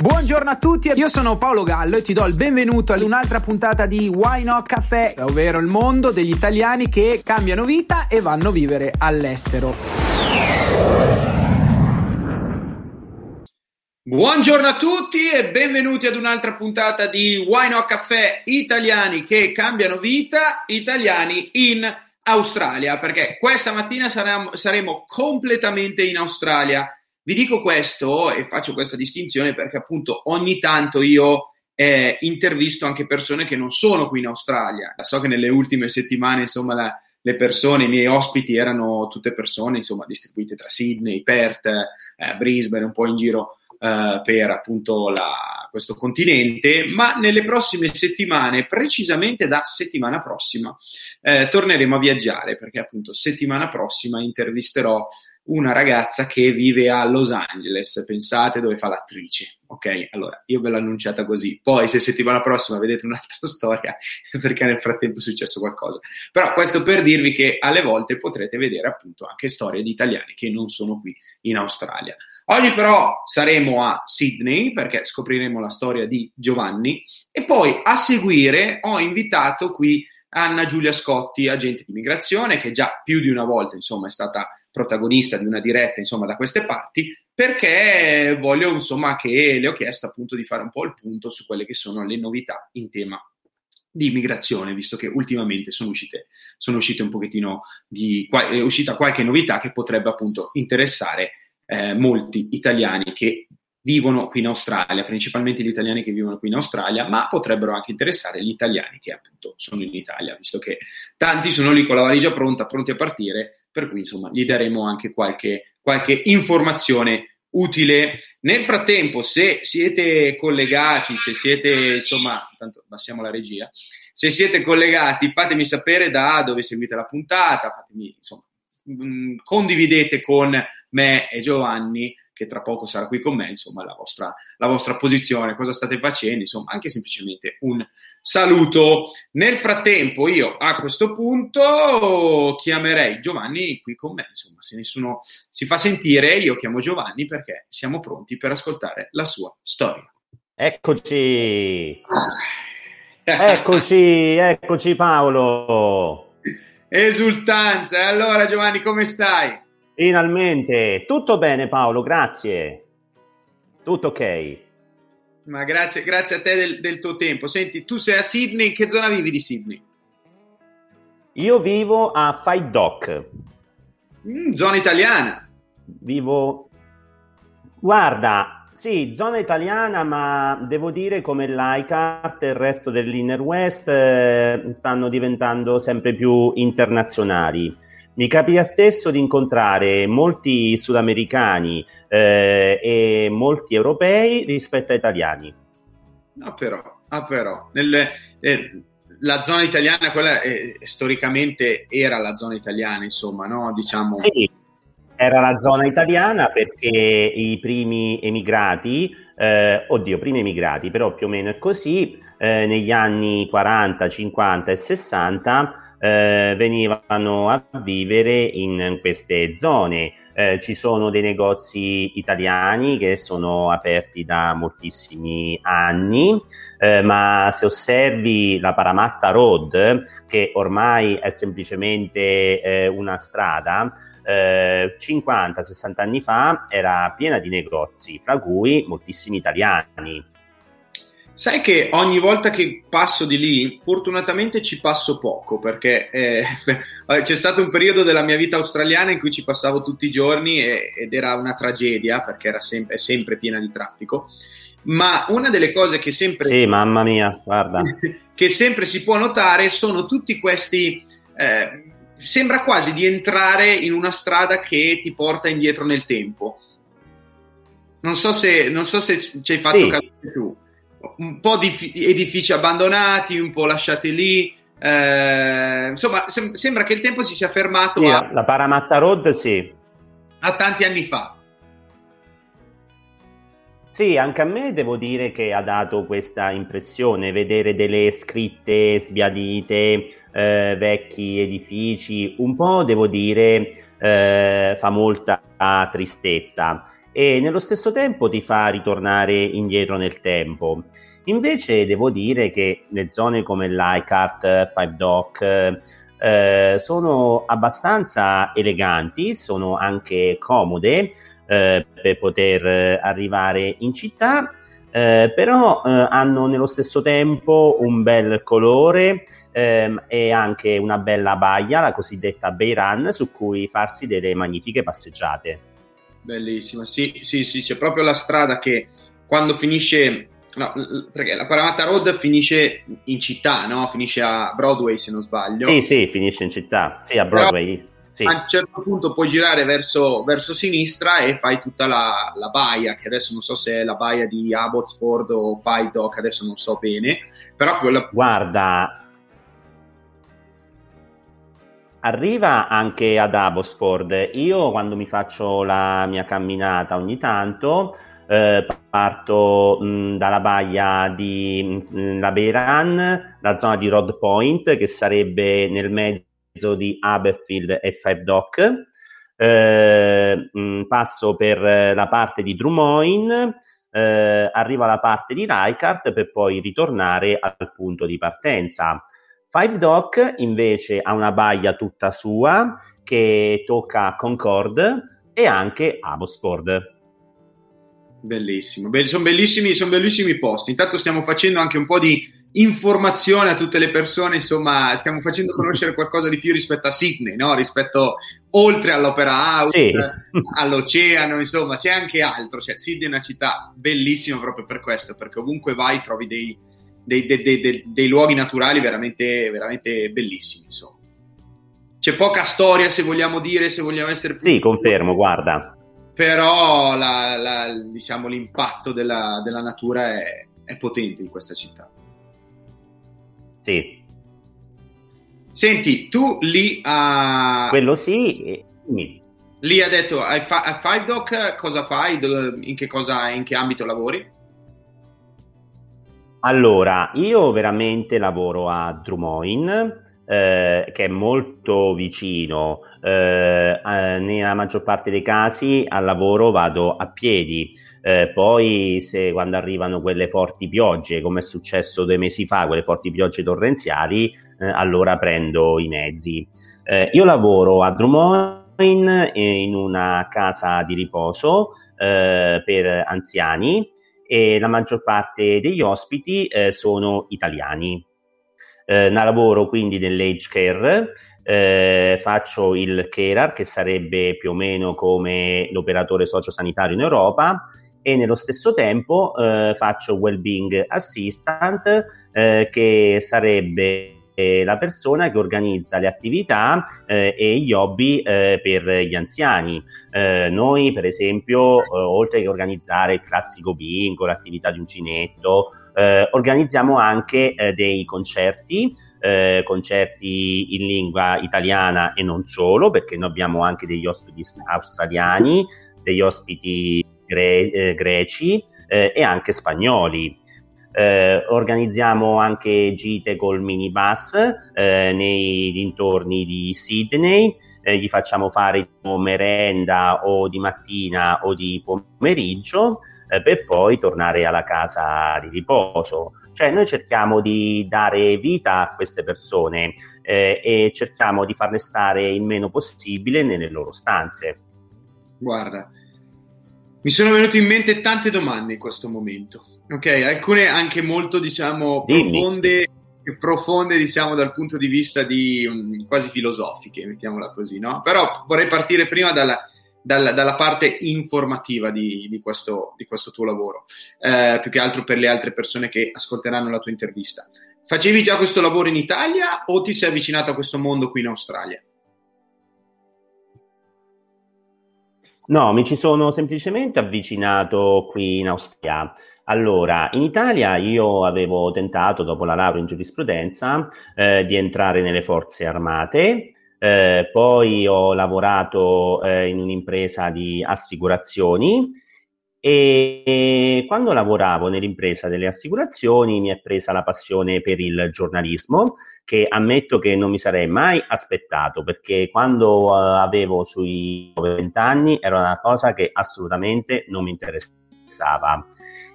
Buongiorno a tutti, io sono Paolo Gallo e ti do il benvenuto ad un'altra puntata di Why Not Caffè, ovvero il mondo degli italiani che cambiano vita e vanno a vivere all'estero. Buongiorno a tutti e benvenuti ad un'altra puntata di Why Not Caffè Italiani che cambiano vita, italiani in Australia, perché questa mattina saremo, saremo completamente in Australia. Vi dico questo e faccio questa distinzione perché appunto ogni tanto io eh, intervisto anche persone che non sono qui in Australia. So che nelle ultime settimane, insomma, la, le persone, i miei ospiti erano tutte persone, insomma, distribuite tra Sydney, Perth, eh, Brisbane, un po' in giro eh, per appunto la, questo continente, ma nelle prossime settimane, precisamente da settimana prossima, eh, torneremo a viaggiare perché appunto settimana prossima intervisterò una ragazza che vive a Los Angeles, pensate dove fa l'attrice, ok? Allora, io ve l'ho annunciata così, poi se settimana prossima vedete un'altra storia perché nel frattempo è successo qualcosa. Però questo per dirvi che alle volte potrete vedere appunto anche storie di italiani che non sono qui in Australia. Oggi però saremo a Sydney perché scopriremo la storia di Giovanni e poi a seguire ho invitato qui Anna Giulia Scotti, agente di immigrazione, che già più di una volta insomma è stata protagonista di una diretta insomma da queste parti perché voglio insomma che le ho chiesto appunto di fare un po' il punto su quelle che sono le novità in tema di immigrazione, visto che ultimamente sono uscite, sono uscite un pochettino di, è uscita qualche novità che potrebbe appunto interessare eh, molti italiani che vivono qui in Australia, principalmente gli italiani che vivono qui in Australia, ma potrebbero anche interessare gli italiani che appunto sono in Italia, visto che tanti sono lì con la valigia pronta, pronti a partire, per cui insomma gli daremo anche qualche, qualche informazione utile. Nel frattempo, se siete collegati, se siete insomma, tanto passiamo la regia, se siete collegati, fatemi sapere da dove seguite la puntata, fatemi insomma, mh, mm, condividete con me e Giovanni che tra poco sarà qui con me, insomma, la vostra, la vostra posizione, cosa state facendo, insomma, anche semplicemente un saluto. Nel frattempo, io a questo punto chiamerei Giovanni qui con me, insomma, se nessuno si fa sentire, io chiamo Giovanni perché siamo pronti per ascoltare la sua storia. Eccoci, eccoci, eccoci Paolo. Esultanza, allora Giovanni, come stai? Finalmente, tutto bene Paolo, grazie. Tutto ok. Ma grazie, grazie a te del, del, tuo tempo. Senti, tu sei a Sydney, in che zona vivi di Sydney? Io vivo a Fight Dock. Mm, zona italiana. Vivo... Guarda, sì, zona italiana, ma devo dire come l'ICAT e il resto dell'Inner West eh, stanno diventando sempre più internazionali mi capita stesso di incontrare molti sudamericani eh, e molti europei rispetto ai italiani. Ah però, ah, però. Nel, eh, la zona italiana, quella eh, storicamente era la zona italiana, insomma, no? Diciamo... Sì, era la zona italiana perché i primi emigrati, eh, oddio, primi emigrati, però più o meno è così, eh, negli anni 40, 50 e 60 eh, venivano a vivere in queste zone. Eh, ci sono dei negozi italiani che sono aperti da moltissimi anni, eh, ma se osservi la Paramatta Road, che ormai è semplicemente eh, una strada, 50-60 eh, anni fa era piena di negozi, fra cui moltissimi italiani. Sai che ogni volta che passo di lì, fortunatamente ci passo poco, perché eh, c'è stato un periodo della mia vita australiana in cui ci passavo tutti i giorni e, ed era una tragedia, perché era sempre, è sempre piena di traffico. Ma una delle cose che sempre... Sì, mamma mia, guarda. che sempre si può notare sono tutti questi eh, sembra quasi di entrare in una strada che ti porta indietro nel tempo. Non so se, non so se ci hai fatto Sì. capire tu. Un po' di fi- edifici abbandonati, un po' lasciati lì. eh, insomma, sem- sembra che il tempo si sia fermato Sì, a, la Paramatta Road, sì. a tanti anni fa. Sì, anche a me devo dire che ha dato questa impressione, vedere delle scritte sbiadite, eh, vecchi edifici, un po' devo dire eh, fa molta tristezza e nello stesso tempo ti fa ritornare indietro nel tempo. Invece devo dire che le zone come Leichhardt, Five Dock eh, sono abbastanza eleganti, sono anche comode eh, per poter arrivare in città, eh, però eh, hanno nello stesso tempo un bel colore ehm, e anche una bella baia, la cosiddetta Bay Run, su cui farsi delle magnifiche passeggiate. Bellissima, sì, sì, sì, c'è proprio la strada che quando finisce, no, perché la Paramatta Road finisce in città, no? Finisce a Broadway se non sbaglio. Sì, sì, finisce in città, sì, a Broadway. Sì. A un certo punto puoi girare verso, verso sinistra e fai tutta la, la baia, che adesso non so se è la baia di Abbotsford o Five Dock, adesso non so bene, però quella... Guarda, arriva anche ad Abbotsford. Io quando mi faccio la mia camminata ogni tanto eh, parto mh, dalla baia di mh, la Beiran, la zona di Road Point, che sarebbe nel mezzo di Aberfield e Five Dock. Eh, mh, passo per la parte di Drumoin, eh, arrivo alla parte di Leichhardt per poi ritornare al punto di partenza. Five Dock invece ha una baia tutta sua che tocca Concord e anche Abbotsford. Bellissimo, Be- sono bellissimi, sono bellissimi posti. Intanto stiamo facendo anche un po' di informazione a tutte le persone, insomma, stiamo facendo conoscere qualcosa di più rispetto a Sydney, no? Rispetto oltre all'Opera House, Sì. all'oceano, insomma, c'è anche altro. Cioè, Sydney è una città bellissima proprio per questo, perché ovunque vai trovi dei, dei, dei- dei- dei- luoghi naturali veramente, veramente bellissimi, insomma. C'è poca storia, se vogliamo dire, se vogliamo essere Sì, confermo, guarda. però la- la- diciamo, l'impatto della, della natura è, è potente in questa città. Sì, Senti, tu lì a, quello sì. lì ha detto a, Fi- a Five Doc cosa fai? In che, cosa, in che ambito lavori? Allora, io veramente lavoro a Drumoin, eh, che è molto vicino. eh, eh, nella maggior parte dei casi al lavoro vado a piedi. Eh, poi, se quando arrivano quelle forti piogge, come è successo due mesi fa, quelle forti piogge torrenziali, eh, allora prendo i mezzi. Eh, io lavoro a Drumoin in una casa di riposo per anziani e la maggior parte degli ospiti eh, sono italiani. Eh, lavoro quindi nell'age care, eh, faccio il carer che sarebbe più o meno come l'operatore sociosanitario in Europa e nello stesso tempo eh, faccio well-being assistant eh, che sarebbe la persona che organizza le attività eh, e gli hobby eh, per gli anziani. Eh, noi, per esempio, eh, oltre che organizzare il classico bingo, l'attività di uncinetto, eh, organizziamo anche dei concerti, eh, concerti in lingua italiana e non solo, perché noi abbiamo anche degli ospiti australiani, degli ospiti gre- eh, greci eh, e anche spagnoli. Eh, organizziamo anche gite col minibus eh, nei dintorni di Sydney, eh, gli facciamo fare merenda o di mattina o di pomeriggio eh, per poi tornare alla casa di riposo. Cioè noi cerchiamo di dare vita a queste persone eh, e cerchiamo di farle stare il meno possibile nelle loro stanze. Guarda, mi sono venute in mente tante domande in questo momento. Ok, alcune anche molto, diciamo, profonde, profonde, diciamo, dal punto di vista di mm, quasi filosofiche, mettiamola così, no? Però vorrei partire prima dalla, dalla- dalla parte informativa di, di questo, di questo tuo lavoro, eh, più che altro per le altre persone che ascolteranno la tua intervista. Facevi già questo lavoro in Italia o ti sei avvicinato a questo mondo qui in Australia? No, mi ci sono semplicemente avvicinato qui in Austria. Allora, in Italia io avevo tentato, dopo la laurea in giurisprudenza, eh, di entrare nelle forze armate, eh, poi ho lavorato eh, in un'impresa di assicurazioni e quando lavoravo nell'impresa delle assicurazioni mi è presa la passione per il giornalismo, che ammetto che non mi sarei mai aspettato, perché quando uh, avevo sui 20 anni era una cosa che assolutamente non mi interessava.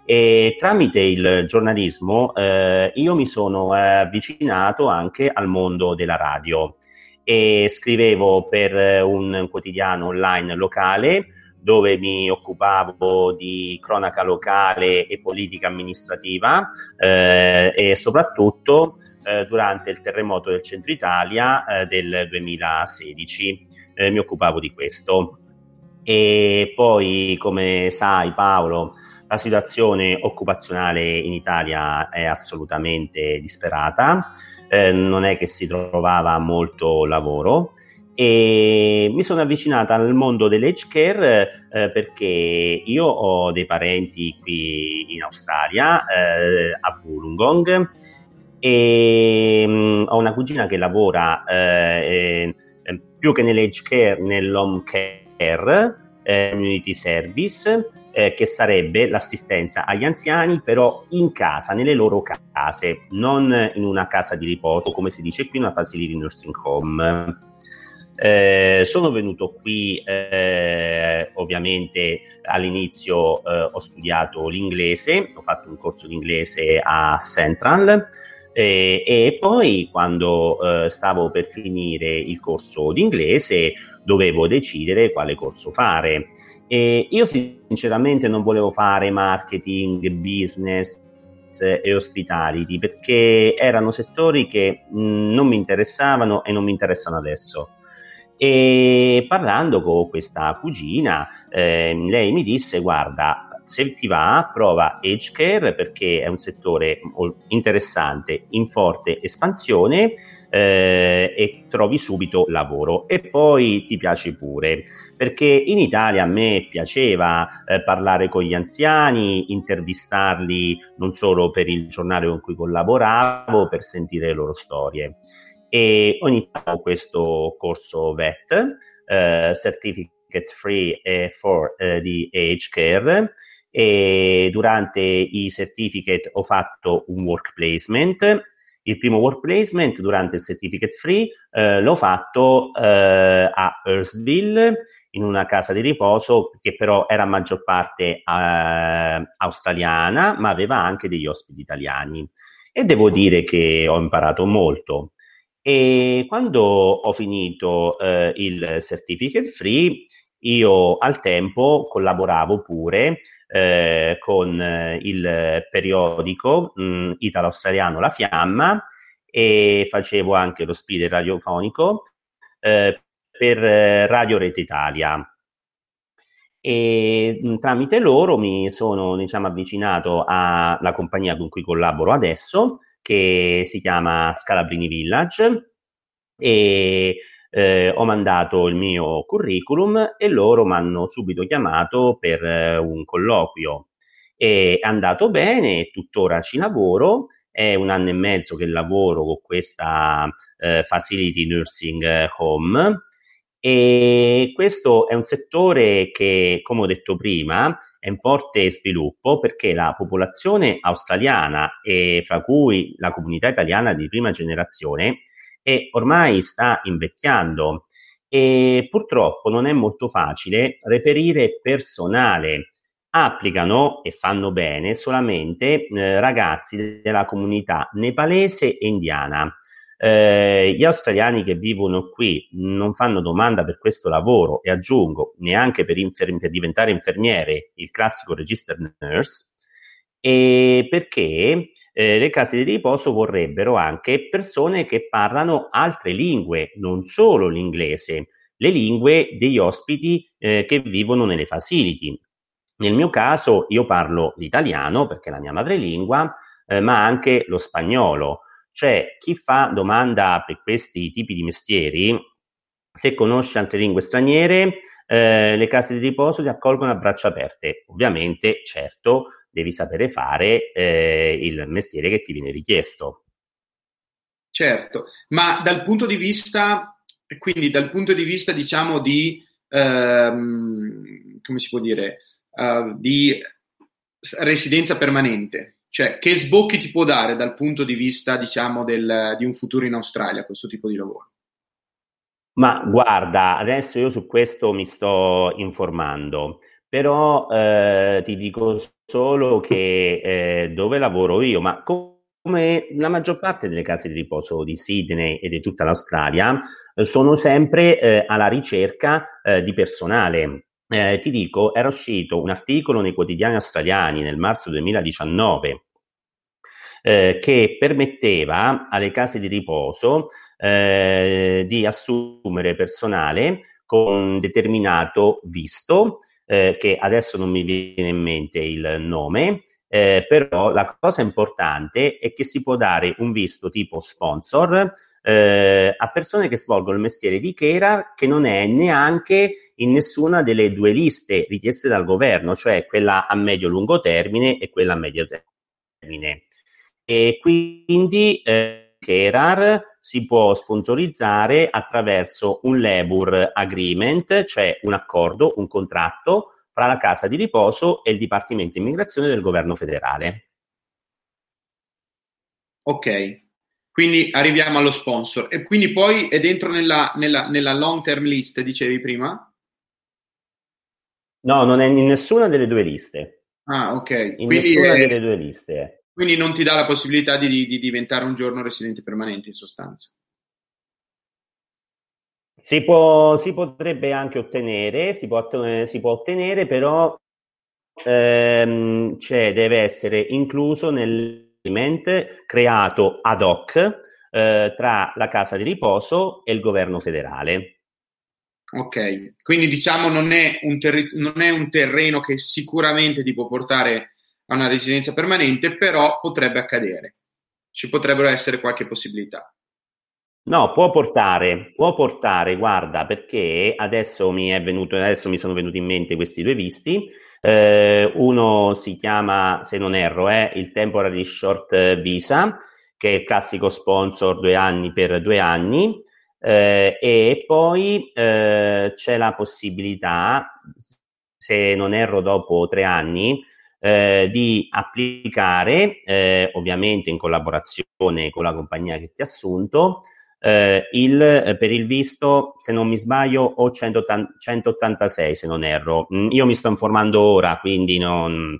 E tramite il giornalismo eh, io mi sono eh, avvicinato anche al mondo della radio e scrivevo per un quotidiano online locale dove mi occupavo di cronaca locale e politica amministrativa eh, e soprattutto eh, durante il terremoto del centro Italia eh, del 2016 eh, mi occupavo di questo. E poi, come sai Paolo, la situazione occupazionale in Italia è assolutamente disperata, eh, non è che si trovava molto lavoro. E mi sono avvicinata al mondo dell'age care eh, perché io ho dei parenti qui in Australia, eh, a Wollongong, e mh, mm, ho una cugina che lavora eh, eh più che nell'age care, nell'home care, eh, community service, eh, che sarebbe l'assistenza agli anziani, però in casa, nelle loro case, non in una casa di riposo, come si dice qui, una facility nursing home. Eh, sono venuto qui eh, ovviamente all'inizio eh, ho studiato l'inglese, ho fatto un corso di inglese a Central eh, e poi quando eh, stavo per finire il corso di inglese dovevo decidere quale corso fare. E io sinceramente non volevo fare marketing, business e hospitality perché erano settori che mh, non mi interessavano e non mi interessano adesso. E parlando con questa cugina, eh, lei mi disse: Guarda, se ti va, prova Age Care perché è un settore interessante, in forte espansione eh, e trovi subito lavoro. E poi ti piace pure perché in Italia a me piaceva eh, parlare con gli anziani, intervistarli non solo per il giornale con cui collaboravo, per sentire le loro storie. E ho iniziato questo corso VET, eh, Certificate Free for eh, di Age Care e durante i certificate ho fatto un work placement. Il primo work placement durante il certificate free eh, l'ho fatto eh, a Earthville in una casa di riposo che però era a maggior parte eh, australiana ma aveva anche degli ospiti italiani e devo dire che ho imparato molto e quando ho finito eh, il certificate free, io al tempo collaboravo pure eh, con eh, il periodico mh, italo-australiano La Fiamma e facevo anche lo speaker radiofonico eh, per eh, Radio Rete Italia. E mh, tramite loro mi sono diciamo, avvicinato alla compagnia con cui collaboro adesso che si chiama Scalabrini Village e eh, ho mandato il mio curriculum e loro mi hanno subito chiamato per eh, un colloquio. È andato bene, tuttora ci lavoro, è un anno e mezzo che lavoro con questa eh, Facility Nursing Home e questo è un settore che, come ho detto prima, è in forte sviluppo perché la popolazione australiana e fra cui la comunità italiana di prima generazione è ormai sta invecchiando e purtroppo non è molto facile reperire personale. Applicano e fanno bene solamente eh, ragazzi della comunità nepalese e indiana. Eh, gli australiani che vivono qui non fanno domanda per questo lavoro e aggiungo neanche per, infer- per diventare infermiere, il classico registered nurse, e perché eh, le case di riposo vorrebbero anche persone che parlano altre lingue, non solo l'inglese, le lingue degli ospiti eh, che vivono nelle facility. Nel mio caso io parlo l'italiano perché è la mia madrelingua, eh, ma anche lo spagnolo Cioè, chi fa domanda per questi tipi di mestieri, se conosce altre lingue straniere, eh, le case di riposo ti accolgono a braccia aperte. Ovviamente, certo, devi sapere fare eh, il mestiere che ti viene richiesto. Certo, ma dal punto di vista, quindi dal punto di vista, diciamo, di, ehm, come si può dire, uh, di residenza permanente, cioè che sbocchi ti può dare dal punto di vista, diciamo, del, di un futuro in Australia questo tipo di lavoro? Ma guarda, adesso io su questo mi sto informando, però eh, ti dico solo che eh, dove lavoro io, ma come la maggior parte delle case di riposo di Sydney e di tutta l'Australia, eh, sono sempre eh, alla ricerca eh, di personale. Eh, ti dico, era uscito un articolo nei quotidiani australiani nel marzo 2019 che permetteva alle case di riposo di assumere personale con determinato visto, eh, che adesso non mi viene in mente il nome, eh, però la cosa importante è che si può dare un visto tipo sponsor eh, a persone che svolgono il mestiere di Kera che non è neanche in nessuna delle due liste richieste dal governo, cioè quella a medio-lungo termine e quella a medio termine. E quindi eh, Kerar si può sponsorizzare attraverso un labor agreement, cioè un accordo, un contratto fra la casa di riposo e il Dipartimento Immigrazione del governo federale. Ok, quindi arriviamo allo sponsor. E quindi poi è dentro nella, nella, nella long term list, dicevi prima? No, non è in nessuna delle due liste. Ah, ok. In quindi, nessuna è... delle due liste. Quindi non ti dà la possibilità di, di diventare un giorno residente permanente in sostanza. Si, può, si potrebbe anche ottenere, si può, si può ottenere, però ehm, cioè deve essere incluso nell'agreement creato ad hoc eh, tra la casa di riposo e il governo federale. Ok, quindi diciamo non è un, terri- non è un terreno che sicuramente ti può portare a una residenza permanente, però potrebbe accadere. Ci potrebbero essere qualche possibilità. No, può portare, può portare, guarda, perché adesso mi, è venuto, adesso mi sono venuti in mente questi due visti. Eh, uno si chiama, se non erro, è il Temporary Short Visa, che è il classico sponsor due anni per due anni. Eh, e poi eh, c'è la possibilità, se non erro, dopo tre anni, eh, di applicare, eh, ovviamente in collaborazione con la compagnia che ti ha assunto, eh, il, eh, per il visto, se non mi sbaglio, o 180, 186 se non erro. Mm, io mi sto informando ora, quindi non...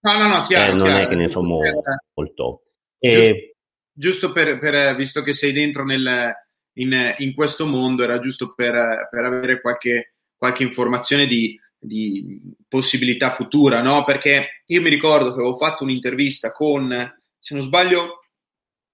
No, no, no, chiaro. Eh, non chiaro. è che ne so molto. E... Giusto, giusto per, per, visto che sei dentro nel in, in questo mondo, era giusto per, per avere qualche, qualche informazione di, di, possibilità futura, no? Perché io mi ricordo che avevo fatto un'intervista con, se non sbaglio,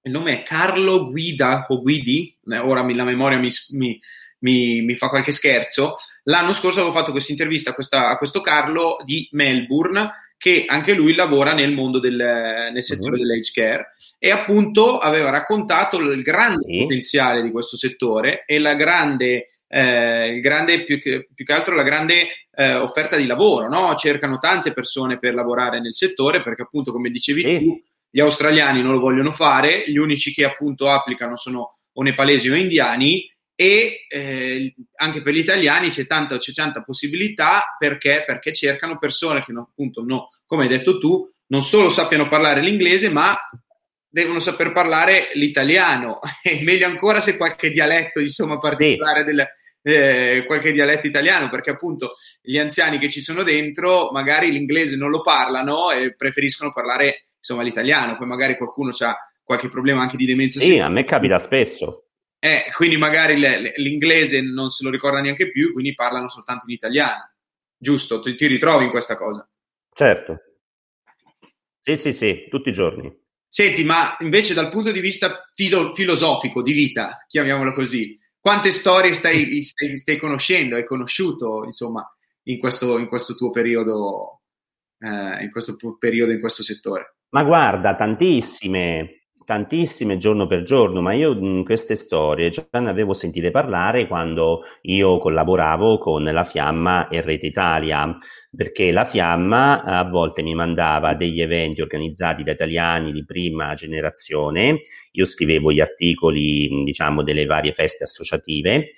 il nome è Carlo Guida o Guidi, eh, ora la memoria mi, mi, mi, mi, fa qualche scherzo. L'anno scorso avevo fatto questa intervista a questo Carlo di Melbourne, che anche lui lavora nel mondo del nel settore uh-huh. dell'age care e appunto aveva raccontato il grande sì. potenziale di questo settore e la grande, eh, il grande più, che, più che altro la grande eh, offerta di lavoro, no? cercano tante persone per lavorare nel settore perché appunto come dicevi sì. tu gli australiani non lo vogliono fare, gli unici che appunto applicano sono o nepalesi o indiani e eh, anche per gli italiani c'è tanta, c'è tanta possibilità perché? perché cercano persone che no, appunto no, come hai detto tu non solo sappiano parlare l'inglese ma devono saper parlare l'italiano e meglio ancora se qualche dialetto insomma particolare sì. del, eh, qualche dialetto italiano perché appunto gli anziani che ci sono dentro magari l'inglese non lo parlano e preferiscono parlare insomma l'italiano poi magari qualcuno ha qualche problema anche di demenza. Sì, a me capita spesso. Eh, quindi magari le, l'inglese non se lo ricorda neanche più, quindi parlano soltanto in italiano. Giusto? Ti, ti ritrovi in questa cosa? Certo. Sì, sì, sì, tutti i giorni. Senti, ma invece dal punto di vista filo- filosofico, di vita, chiamiamolo così, quante storie stai, stai, stai conoscendo, hai conosciuto, insomma, in questo, in questo tuo periodo, eh, in questo periodo, in questo settore? Ma guarda, tantissime, tantissime giorno per giorno, ma io in queste storie già ne avevo sentite parlare quando io collaboravo con la Fiamma e Rete Italia, perché la Fiamma a volte mi mandava degli eventi organizzati da italiani di prima generazione, io scrivevo gli articoli, diciamo, delle varie feste associative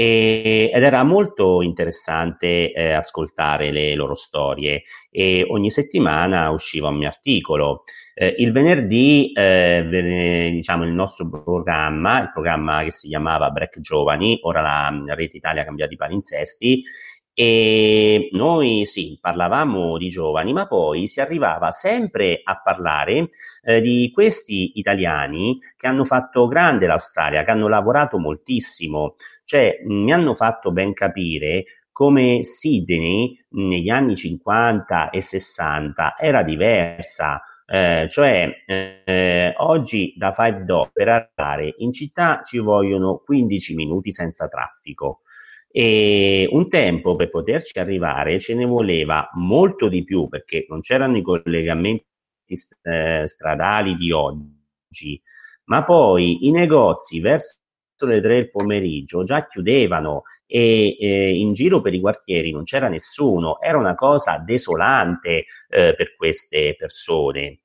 e, ed era molto interessante eh, ascoltare le loro storie e ogni settimana usciva un mio articolo. Eh, il venerdì, eh, diciamo, il nostro programma, il programma che si chiamava Break Giovani, ora la Rete Italia ha cambiato i palinsesti, e noi sì, parlavamo di giovani, ma poi si arrivava sempre a parlare eh, di questi italiani che hanno fatto grande l'Australia, che hanno lavorato moltissimo, cioè mi hanno fatto ben capire come Sydney negli anni 50 e 60 era diversa. Eh, cioè eh, oggi da Five Dog per arrivare in città ci vogliono 15 minuti senza traffico e un tempo per poterci arrivare ce ne voleva molto di più perché non c'erano i collegamenti eh, stradali di oggi, ma poi i negozi verso le tre del pomeriggio già chiudevano e eh, in giro per i quartieri non c'era nessuno, era una cosa desolante eh, per queste persone.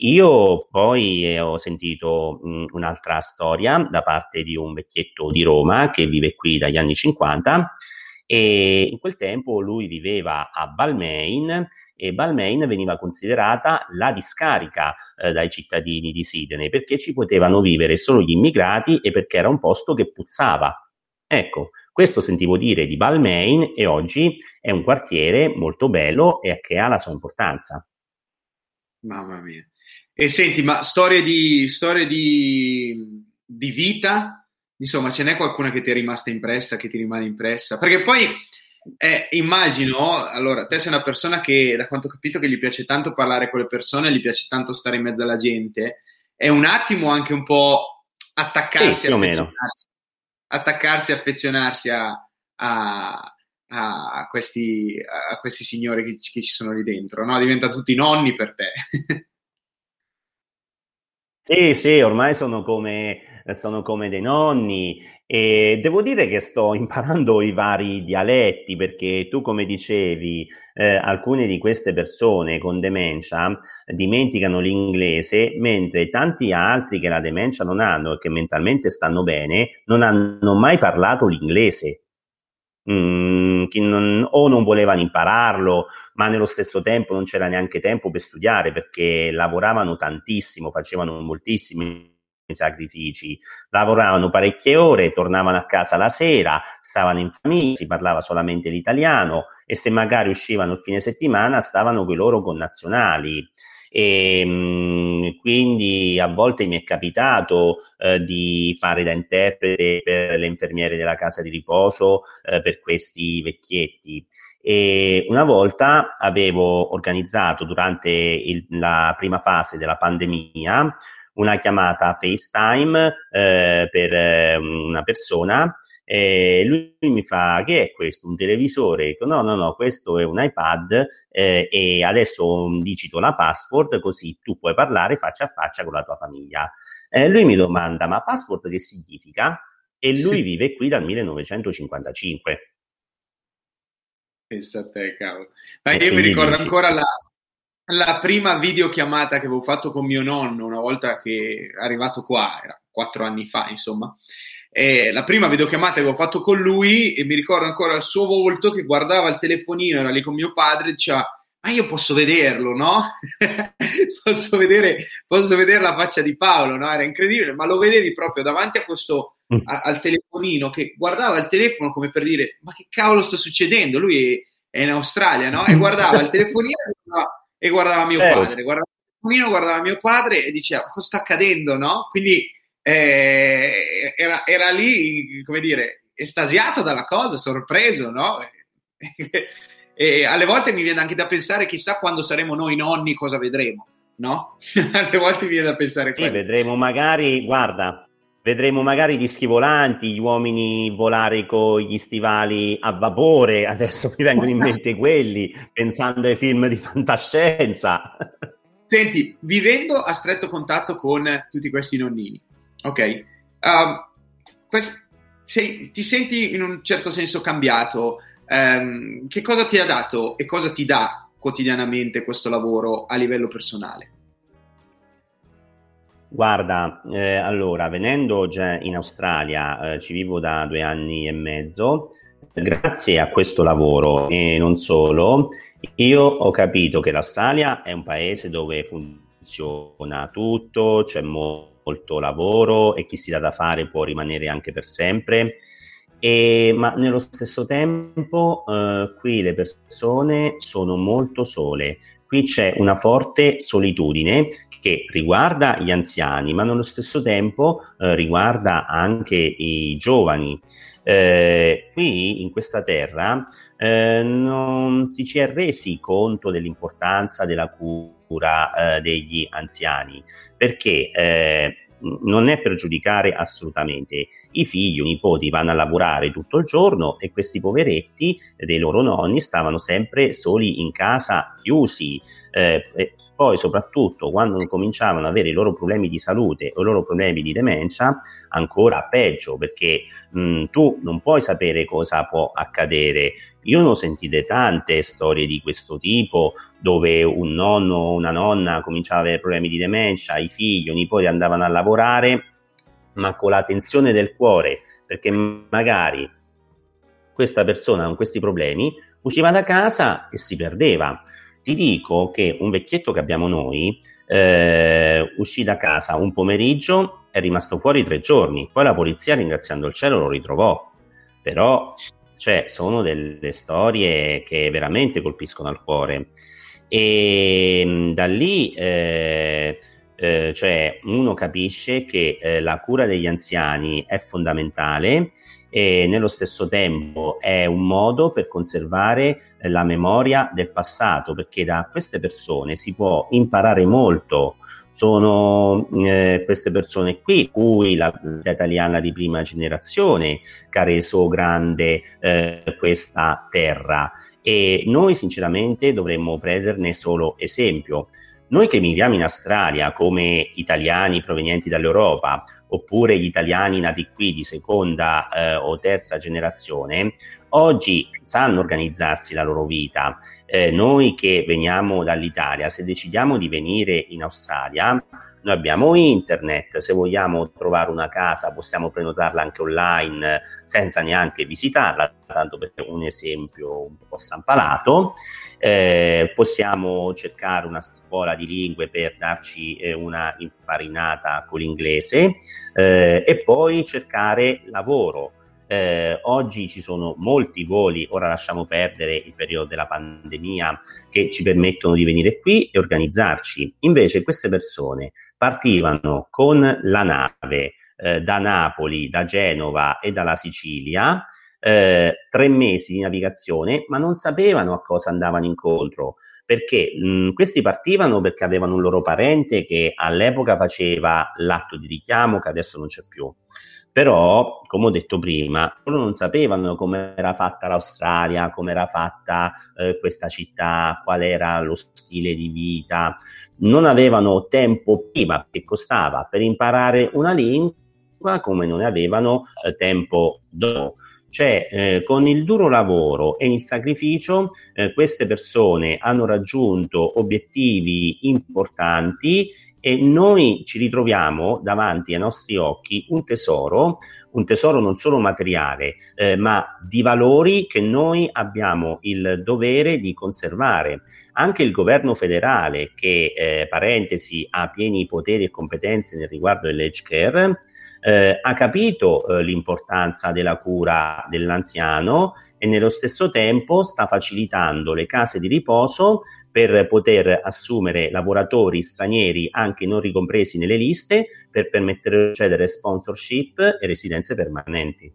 Io poi eh, ho sentito mh, un'altra storia da parte di un vecchietto di Roma che vive qui dagli anni 50 e in quel tempo lui viveva a Balmain e Balmain veniva considerata la discarica eh, dai cittadini di Sydney perché ci potevano vivere solo gli immigrati e perché era un posto che puzzava. Ecco, questo sentivo dire di Balmain e oggi è un quartiere molto bello e che ha la sua importanza. Mamma mia. E senti, ma storie di, storie di, di vita, insomma, ce n'è qualcuna che ti è rimasta impressa, che ti rimane impressa? Perché poi eh, immagino, allora, te sei una persona che, da quanto ho capito, che gli piace tanto parlare con le persone, gli piace tanto stare in mezzo alla gente, è un attimo anche un po' attaccarsi, sì, affezionarsi, attaccarsi, affezionarsi a, a, a, questi, a questi signori che, che, ci sono lì dentro, no? Diventano tutti nonni per te. Sì, sì, ormai sono come, sono come dei nonni. E devo dire che sto imparando i vari dialetti perché tu, come dicevi, eh, alcune di queste persone con demenza dimenticano l'inglese, mentre tanti altri che la demenza non hanno e che mentalmente stanno bene non hanno mai parlato l'inglese mh, che non, o non volevano impararlo, ma nello stesso tempo non c'era neanche tempo per studiare perché lavoravano tantissimo, facevano moltissimi sacrifici, lavoravano parecchie ore, tornavano a casa la sera, stavano in famiglia, si parlava solamente l'italiano e se magari uscivano il fine settimana stavano con i loro connazionali e mh, mm, quindi a volte mi è capitato eh, di fare da interprete per le infermiere della casa di riposo eh, per questi vecchietti. E una volta avevo organizzato durante il, la prima fase della pandemia una chiamata FaceTime eh, per eh, una persona e lui mi fa che è questo? Un televisore? Dico, no, no, no, questo è un iPad eh, e adesso digito la password così tu puoi parlare faccia a faccia con la tua famiglia. Eh, lui mi domanda, ma password che significa? E lui vive qui dal 1955. Pensa a te, cavolo. Ma io mi ricordo dici... ancora la, la prima videochiamata che avevo fatto con mio nonno una volta che è arrivato qua, era quattro anni fa, insomma. E la prima videochiamata che avevo fatto con lui e mi ricordo ancora il suo volto che guardava il telefonino, era lì con mio padre e diceva ma io posso vederlo, no? posso, vedere, posso vedere la faccia di Paolo, no? Era incredibile, ma lo vedevi proprio davanti a questo, mm. a, al telefonino che guardava il telefono come per dire ma che cavolo sta succedendo? Lui è, è in Australia, no? E guardava il telefonino e guardava, mio certo. padre, guardava bambino guardava mio padre e diceva cosa sta accadendo, no? Quindi eh, era, era, lì, come dire, estasiato dalla cosa, sorpreso, no? e alle volte mi viene anche da pensare chissà quando saremo noi nonni cosa vedremo, no? alle volte mi viene da pensare sì, vedremo magari, guarda, Vedremo magari gli schivolanti, gli uomini volare con gli stivali a vapore, adesso mi vengono in mente quelli, pensando ai film di fantascienza. Senti, vivendo a stretto contatto con tutti questi nonnini, ok? Um, quest- sei, ti senti in un certo senso cambiato? Um, che cosa ti ha dato e cosa ti dà quotidianamente questo lavoro a livello personale? Guarda, eh, allora, venendo già in Australia, eh, ci vivo da due anni e mezzo, grazie a questo lavoro e non solo, io ho capito che l'Australia è un paese dove funziona tutto, c'è molto lavoro e chi si dà da fare può rimanere anche per sempre. E, ma nello stesso tempo eh, qui le persone sono molto sole, qui c'è una forte solitudine che riguarda gli anziani, ma nello stesso tempo eh, riguarda anche i giovani. Eh, qui in questa terra eh, non si ci è resi conto dell'importanza della cura eh, degli anziani, perché eh, non è per giudicare assolutamente. I figli, i nipoti vanno a lavorare tutto il giorno e questi poveretti dei loro nonni stavano sempre soli in casa, chiusi. Eh, poi soprattutto quando cominciavano ad avere i loro problemi di salute o i loro problemi di demenza, ancora peggio perché mh, tu non puoi sapere cosa può accadere. Io ne ho sentite tante storie di questo tipo dove un nonno o una nonna cominciava ad avere problemi di demenza, i figli i nipoti andavano a lavorare, ma con la tensione del cuore, perché magari questa persona con questi problemi usciva da casa e si perdeva. Ti dico che un vecchietto che abbiamo noi eh, uscì da casa un pomeriggio, è rimasto fuori tre giorni, poi la polizia, ringraziando il cielo, lo ritrovò. Però cioè, sono delle storie che veramente colpiscono al cuore. E mm, da lì eh, eh, cioè, uno capisce che eh, la cura degli anziani è fondamentale e nello stesso tempo è un modo per conservare eh, la memoria del passato, perché da queste persone si può imparare molto. Sono eh, queste persone qui, cui la comunità italiana di prima generazione che ha reso grande eh, questa terra e noi sinceramente dovremmo prenderne solo esempio. Noi che viviamo in Australia come italiani provenienti dall'Europa oppure gli italiani nati qui di seconda eh, o terza generazione, oggi sanno organizzarsi la loro vita. Eh, noi che veniamo dall'Italia, se decidiamo di venire in Australia, noi abbiamo internet, se vogliamo trovare una casa possiamo prenotarla anche online senza neanche visitarla, tanto per un esempio un po' stampalato. Eh, possiamo cercare una scuola di lingue per darci eh, una infarinata con l'inglese eh, e poi cercare lavoro. Eh, oggi ci sono molti voli, ora lasciamo perdere il periodo della pandemia, che ci permettono di venire qui e organizzarci. Invece queste persone partivano con la nave eh, da Napoli, da Genova e dalla Sicilia eh, tre mesi di navigazione, ma non sapevano a cosa andavano incontro perché mh, questi partivano perché avevano un loro parente che all'epoca faceva l'atto di richiamo che adesso non c'è più. Però, come ho detto prima, loro non sapevano come era fatta l'Australia, come era fatta eh, questa città, qual era lo stile di vita, non avevano tempo prima che costava per imparare una lingua come non avevano eh, tempo dopo. Cioè, eh, con il duro lavoro e il sacrificio, eh, queste persone hanno raggiunto obiettivi importanti e noi ci ritroviamo davanti ai nostri occhi un tesoro, un tesoro non solo materiale, eh, ma di valori che noi abbiamo il dovere di conservare. Anche il governo federale, che eh, parentesi ha pieni poteri e competenze nel riguardo dell'age care, eh, ha capito eh, l'importanza della cura dell'anziano e nello stesso tempo sta facilitando le case di riposo per poter assumere lavoratori stranieri anche non ricompresi nelle liste per permettere di accedere sponsorship e residenze permanenti.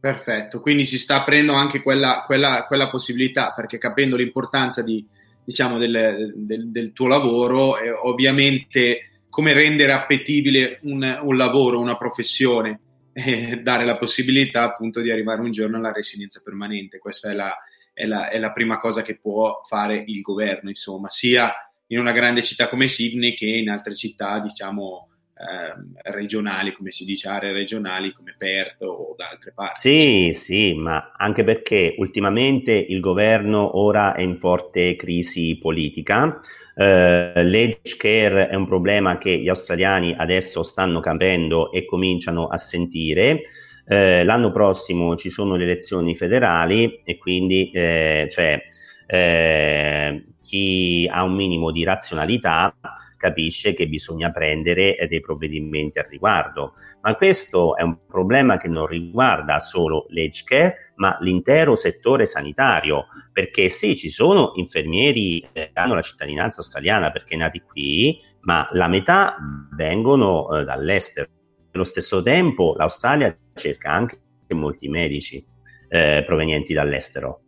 Perfetto, quindi si sta aprendo anche quella, quella, quella possibilità perché capendo l'importanza di, diciamo, del, del, del, tuo lavoro, eh, ovviamente come rendere appetibile un, un lavoro, una professione, e dare la possibilità appunto di arrivare un giorno alla residenza permanente. Questa è la, è la, è la prima cosa che può fare il governo, insomma, sia in una grande città come Sydney che in altre città, diciamo, eh, regionali, come si dice, aree regionali come Perth o da altre parti. Sì, sì, ma anche perché ultimamente il governo ora è in forte crisi politica. Uh, l'age care è un problema che gli australiani adesso stanno capendo e cominciano a sentire. Uh, l'anno prossimo ci sono le elezioni federali e quindi eh, cioè, eh, chi ha un minimo di razionalità capisce che bisogna prendere eh, dei provvedimenti al riguardo. Ma questo è un problema che non riguarda solo l'age care, ma l'intero settore sanitario, perché sì, ci sono infermieri che hanno la cittadinanza australiana perché nati qui, ma la metà vengono eh, dall'estero. Allo stesso tempo l'Australia cerca anche molti medici eh, provenienti dall'estero.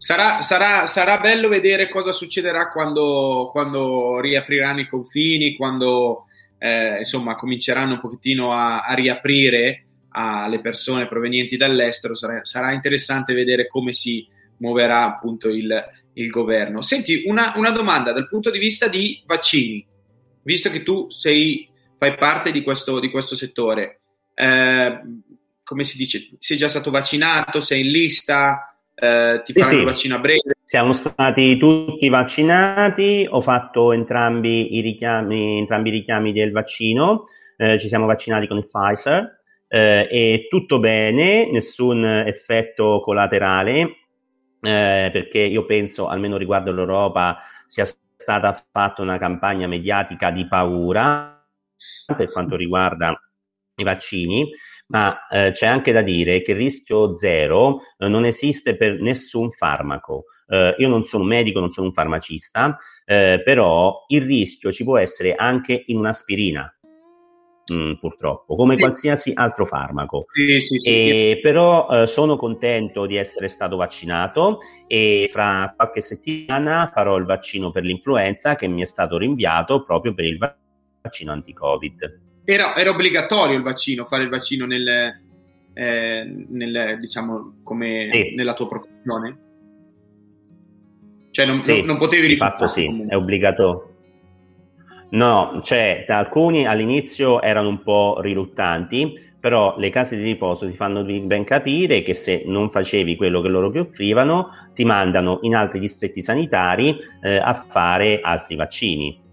Sarà, sarà, sarà, bello vedere cosa succederà quando, quando riapriranno i confini, quando eh, insomma cominceranno un pochettino a, a, riaprire alle persone provenienti dall'estero. Sarà, sarà, interessante vedere come si muoverà appunto il, il governo. Senti, una, una, domanda dal punto di vista di vaccini, visto che tu sei, fai parte di questo, di questo settore, eh, come si dice, sei già stato vaccinato, sei in lista? Eh, ti faranno sì, il vaccino a breve? Siamo stati tutti vaccinati, ho fatto entrambi i richiami, entrambi i richiami del vaccino, eh, ci siamo vaccinati con il Pfizer eh, e tutto bene, nessun effetto collaterale, eh, perché io penso, almeno riguardo l'Europa, sia stata fatta una campagna mediatica di paura per quanto riguarda i vaccini ma eh, c'è anche da dire che il rischio zero eh, non esiste per nessun farmaco. Eh, io non sono un medico, non sono un farmacista, eh, però il rischio ci può essere anche in un'aspirina. Mm, purtroppo, come sì. qualsiasi altro farmaco. Sì, sì, e, però eh, sono contento di essere stato vaccinato e fra qualche settimana farò il vaccino per l'influenza che mi è stato rinviato proprio per il vaccino anti-Covid. Era, era, obbligatorio il vaccino, fare il vaccino nel, eh, nel, diciamo, come sì. nella tua professione? Cioè non, sì, non, potevi? Di fatto sì, comunque. è obbligatorio. No, cioè alcuni all'inizio erano un po' riluttanti, però le case di riposo ti fanno ben capire che se non facevi quello che loro ti offrivano, ti mandano in altri distretti sanitari eh, a fare altri vaccini.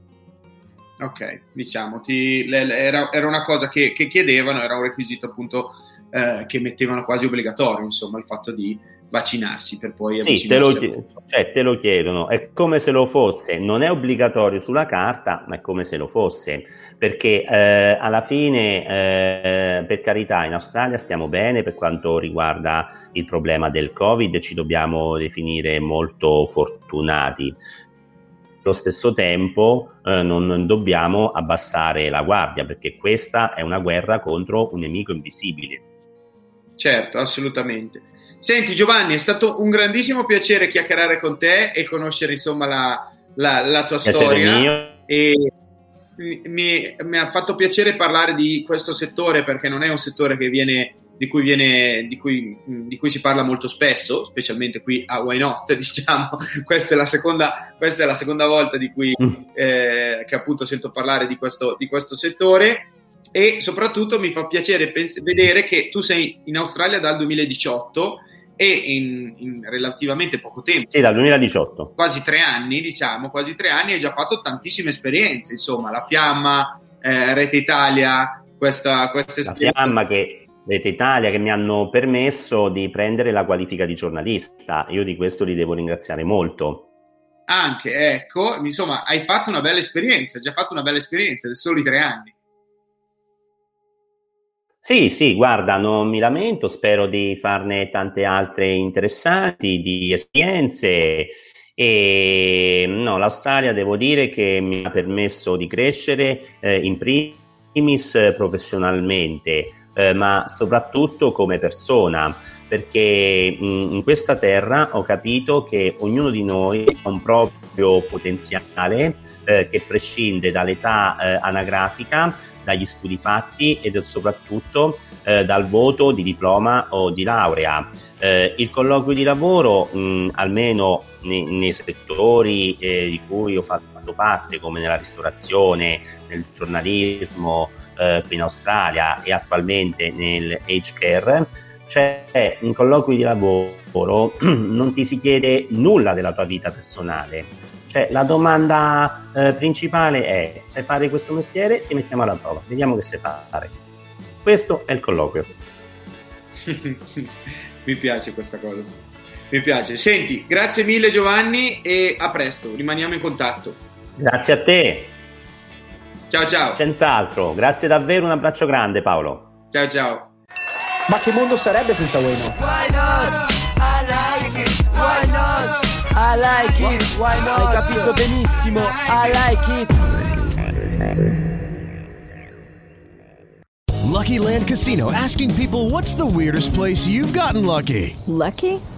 Ok, diciamo, ti, era, era, una cosa che, che, chiedevano, era un requisito appunto eh, che mettevano quasi obbligatorio, insomma, il fatto di vaccinarsi per poi sì, te lo, cioè, te lo chiedono, è come se lo fosse, non è obbligatorio sulla carta, ma è come se lo fosse, perché eh, alla fine, eh, per carità, in Australia stiamo bene per quanto riguarda il problema del Covid, ci dobbiamo definire molto fortunati allo stesso tempo eh, non dobbiamo abbassare la guardia perché questa è una guerra contro un nemico invisibile. Certo, assolutamente. Senti Giovanni, è stato un grandissimo piacere chiacchierare con te e conoscere insomma la, la, la tua piacere storia. Mio. E mi, mi, ha fatto piacere parlare di questo settore perché non è un settore che viene di cui, viene, di, cui, di cui, si parla molto spesso, specialmente qui a Why Not, diciamo, questa è la seconda, questa è la seconda volta di cui, mm. eh, che appunto sento parlare di questo, di questo settore e soprattutto mi fa piacere pens- vedere che tu sei in Australia dal 2018 e in, in, relativamente poco tempo. Sì, dal 2018. Quasi tre anni, diciamo, quasi tre anni hai già fatto tantissime esperienze, insomma, la Fiamma, eh, Rete Italia, questa, questa esperienza. La Fiamma che Rete Italia che mi hanno permesso di prendere la qualifica di giornalista. Io di questo li devo ringraziare molto. Anche, ecco, insomma, hai fatto una bella esperienza, hai già fatto una bella esperienza, da soli tre anni. Sì, sì, guarda, non mi lamento, spero di farne tante altre interessanti, di esperienze E no, l'Australia devo dire che mi ha permesso di crescere eh, in primis professionalmente, eh, ma soprattutto come persona, perché mh, in questa terra ho capito che ognuno di noi ha un proprio potenziale eh, che prescinde dall'età eh, anagrafica, dagli studi fatti e soprattutto eh, dal voto di diploma o di laurea. Eh, il colloquio di lavoro, mh, almeno nei, nei settori di cui ho fatto parte, come nella ristorazione, nel giornalismo eh, qui in Australia e attualmente nel age care, c'è un colloquio di lavoro, non ti si chiede nulla della tua vita personale. Cioè, la domanda eh, principale è: sai fare questo mestiere? Ti mettiamo alla prova, vediamo che sai fare. Questo è il colloquio. Mi piace questa cosa. Mi piace. Senti, grazie mille Giovanni e a presto, rimaniamo in contatto. Grazie a te. Ciao ciao. Senz'altro, grazie davvero, un abbraccio grande Paolo. Ciao ciao. Ma che mondo sarebbe senza Why Not? Why not? I like it. Why not? I like it. Why not? Hai capito benissimo. I like it. Lucky Land Casino asking people what's the weirdest place you've gotten lucky? Lucky?